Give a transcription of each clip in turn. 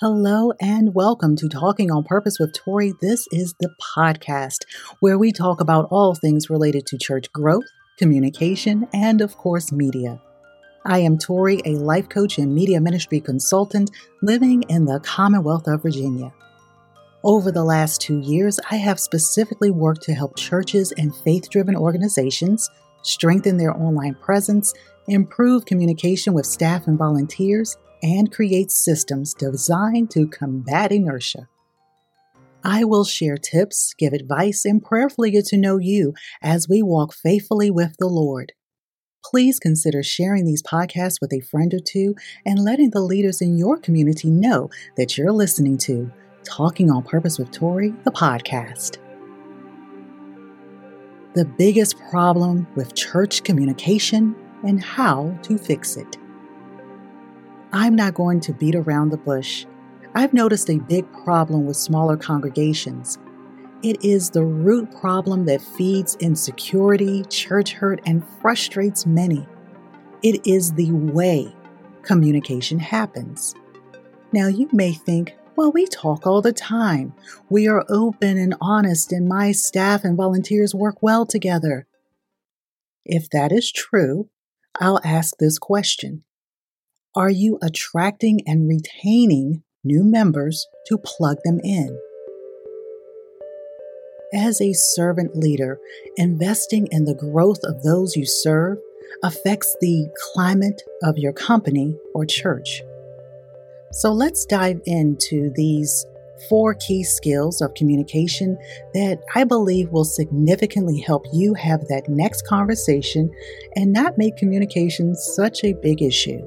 Hello and welcome to Talking on Purpose with Tori. This is the podcast where we talk about all things related to church growth, communication, and of course, media. I am Tori, a life coach and media ministry consultant living in the Commonwealth of Virginia. Over the last two years, I have specifically worked to help churches and faith driven organizations strengthen their online presence, improve communication with staff and volunteers, and create systems designed to combat inertia. I will share tips, give advice, and prayerfully get to know you as we walk faithfully with the Lord. Please consider sharing these podcasts with a friend or two and letting the leaders in your community know that you're listening to Talking on Purpose with Tori, the podcast. The biggest problem with church communication and how to fix it. I'm not going to beat around the bush. I've noticed a big problem with smaller congregations. It is the root problem that feeds insecurity, church hurt, and frustrates many. It is the way communication happens. Now, you may think, well, we talk all the time. We are open and honest, and my staff and volunteers work well together. If that is true, I'll ask this question are you attracting and retaining new members to plug them in? As a servant leader, investing in the growth of those you serve affects the climate of your company or church. So let's dive into these four key skills of communication that I believe will significantly help you have that next conversation and not make communication such a big issue.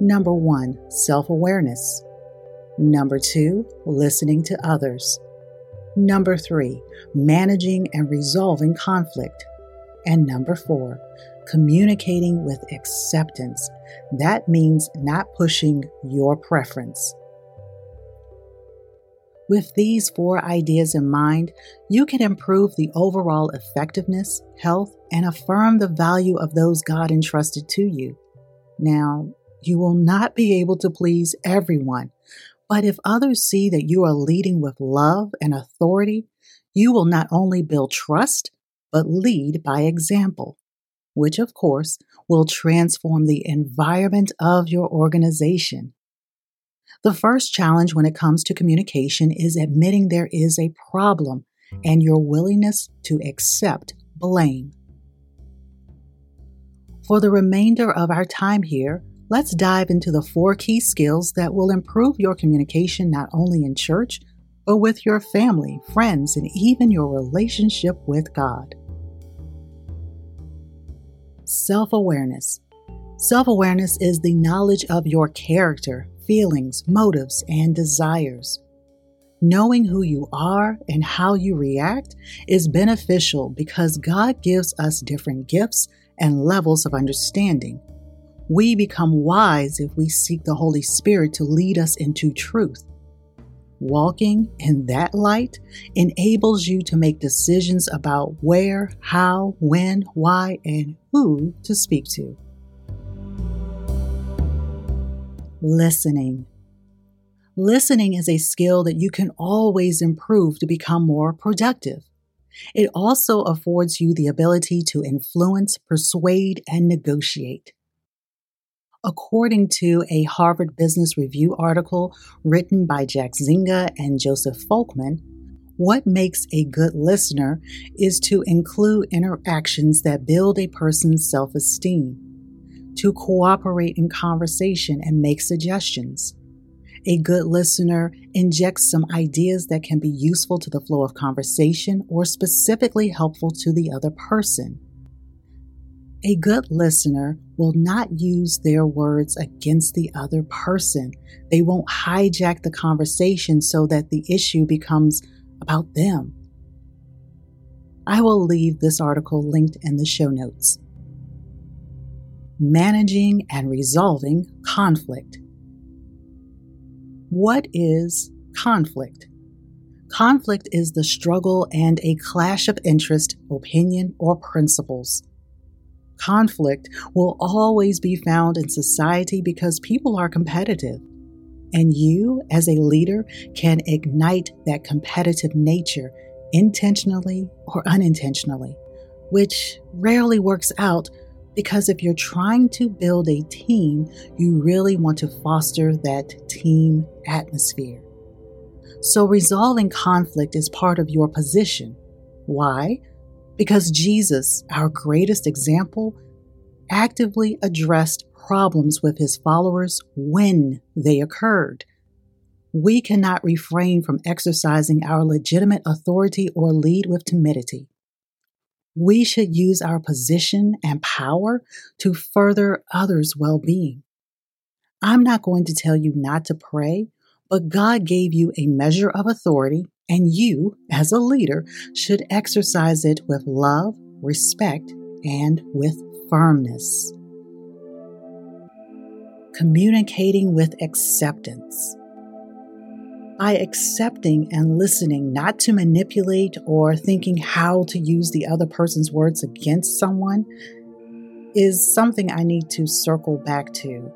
Number one, self awareness. Number two, listening to others. Number three, managing and resolving conflict. And number four, communicating with acceptance. That means not pushing your preference. With these four ideas in mind, you can improve the overall effectiveness, health, and affirm the value of those God entrusted to you. Now, you will not be able to please everyone. But if others see that you are leading with love and authority, you will not only build trust, but lead by example, which of course will transform the environment of your organization. The first challenge when it comes to communication is admitting there is a problem and your willingness to accept blame. For the remainder of our time here, Let's dive into the four key skills that will improve your communication not only in church, but with your family, friends, and even your relationship with God. Self awareness. Self awareness is the knowledge of your character, feelings, motives, and desires. Knowing who you are and how you react is beneficial because God gives us different gifts and levels of understanding we become wise if we seek the Holy Spirit to lead us into truth. Walking in that light enables you to make decisions about where, how, when, why, and who to speak to. Listening. Listening is a skill that you can always improve to become more productive. It also affords you the ability to influence, persuade, and negotiate. According to a Harvard Business Review article written by Jack Zenger and Joseph Folkman, what makes a good listener is to include interactions that build a person's self esteem, to cooperate in conversation and make suggestions. A good listener injects some ideas that can be useful to the flow of conversation or specifically helpful to the other person. A good listener will not use their words against the other person. They won't hijack the conversation so that the issue becomes about them. I will leave this article linked in the show notes. Managing and resolving conflict. What is conflict? Conflict is the struggle and a clash of interest, opinion, or principles. Conflict will always be found in society because people are competitive. And you, as a leader, can ignite that competitive nature intentionally or unintentionally, which rarely works out because if you're trying to build a team, you really want to foster that team atmosphere. So resolving conflict is part of your position. Why? Because Jesus, our greatest example, actively addressed problems with his followers when they occurred. We cannot refrain from exercising our legitimate authority or lead with timidity. We should use our position and power to further others' well being. I'm not going to tell you not to pray, but God gave you a measure of authority, and you, as a leader, should exercise it with love, respect, and with firmness. Communicating with acceptance by accepting and listening, not to manipulate or thinking how to use the other person's words against someone, is something I need to circle back to.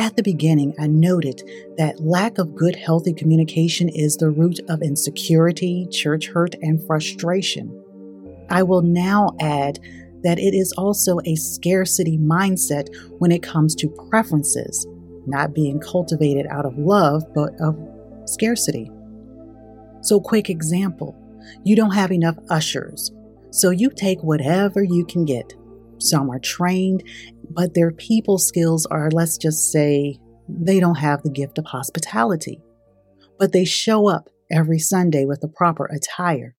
At the beginning, I noted that lack of good, healthy communication is the root of insecurity, church hurt, and frustration. I will now add that it is also a scarcity mindset when it comes to preferences, not being cultivated out of love, but of scarcity. So, quick example you don't have enough ushers, so you take whatever you can get. Some are trained, but their people skills are, let's just say, they don't have the gift of hospitality. But they show up every Sunday with the proper attire.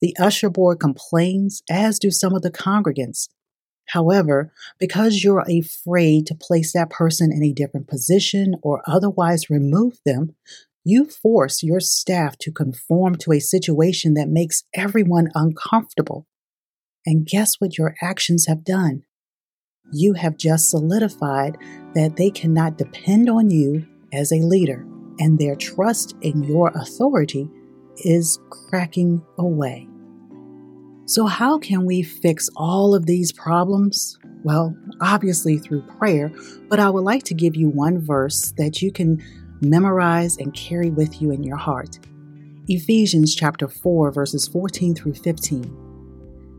The usher board complains, as do some of the congregants. However, because you're afraid to place that person in a different position or otherwise remove them, you force your staff to conform to a situation that makes everyone uncomfortable. And guess what your actions have done? You have just solidified that they cannot depend on you as a leader, and their trust in your authority is cracking away. So, how can we fix all of these problems? Well, obviously through prayer, but I would like to give you one verse that you can memorize, and carry with you in your heart. Ephesians chapter 4, verses 14 through 15.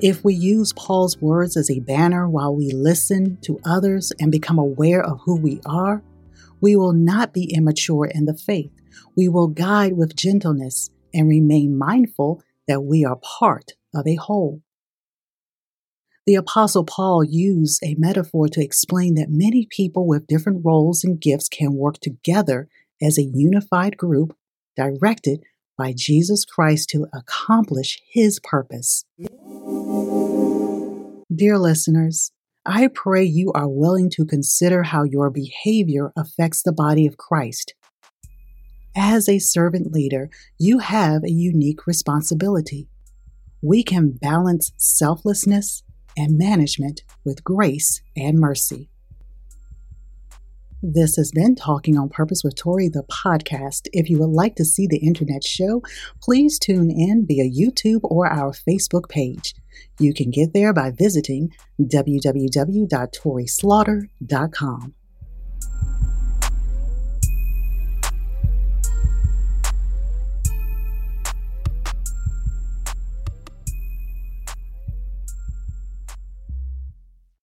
If we use Paul's words as a banner while we listen to others and become aware of who we are, we will not be immature in the faith. We will guide with gentleness and remain mindful that we are part of a whole. The Apostle Paul used a metaphor to explain that many people with different roles and gifts can work together as a unified group directed by Jesus Christ to accomplish his purpose. Dear listeners, I pray you are willing to consider how your behavior affects the body of Christ. As a servant leader, you have a unique responsibility. We can balance selflessness and management with grace and mercy. This has been Talking on Purpose with Tori, the podcast. If you would like to see the internet show, please tune in via YouTube or our Facebook page. You can get there by visiting www.torislaughter.com.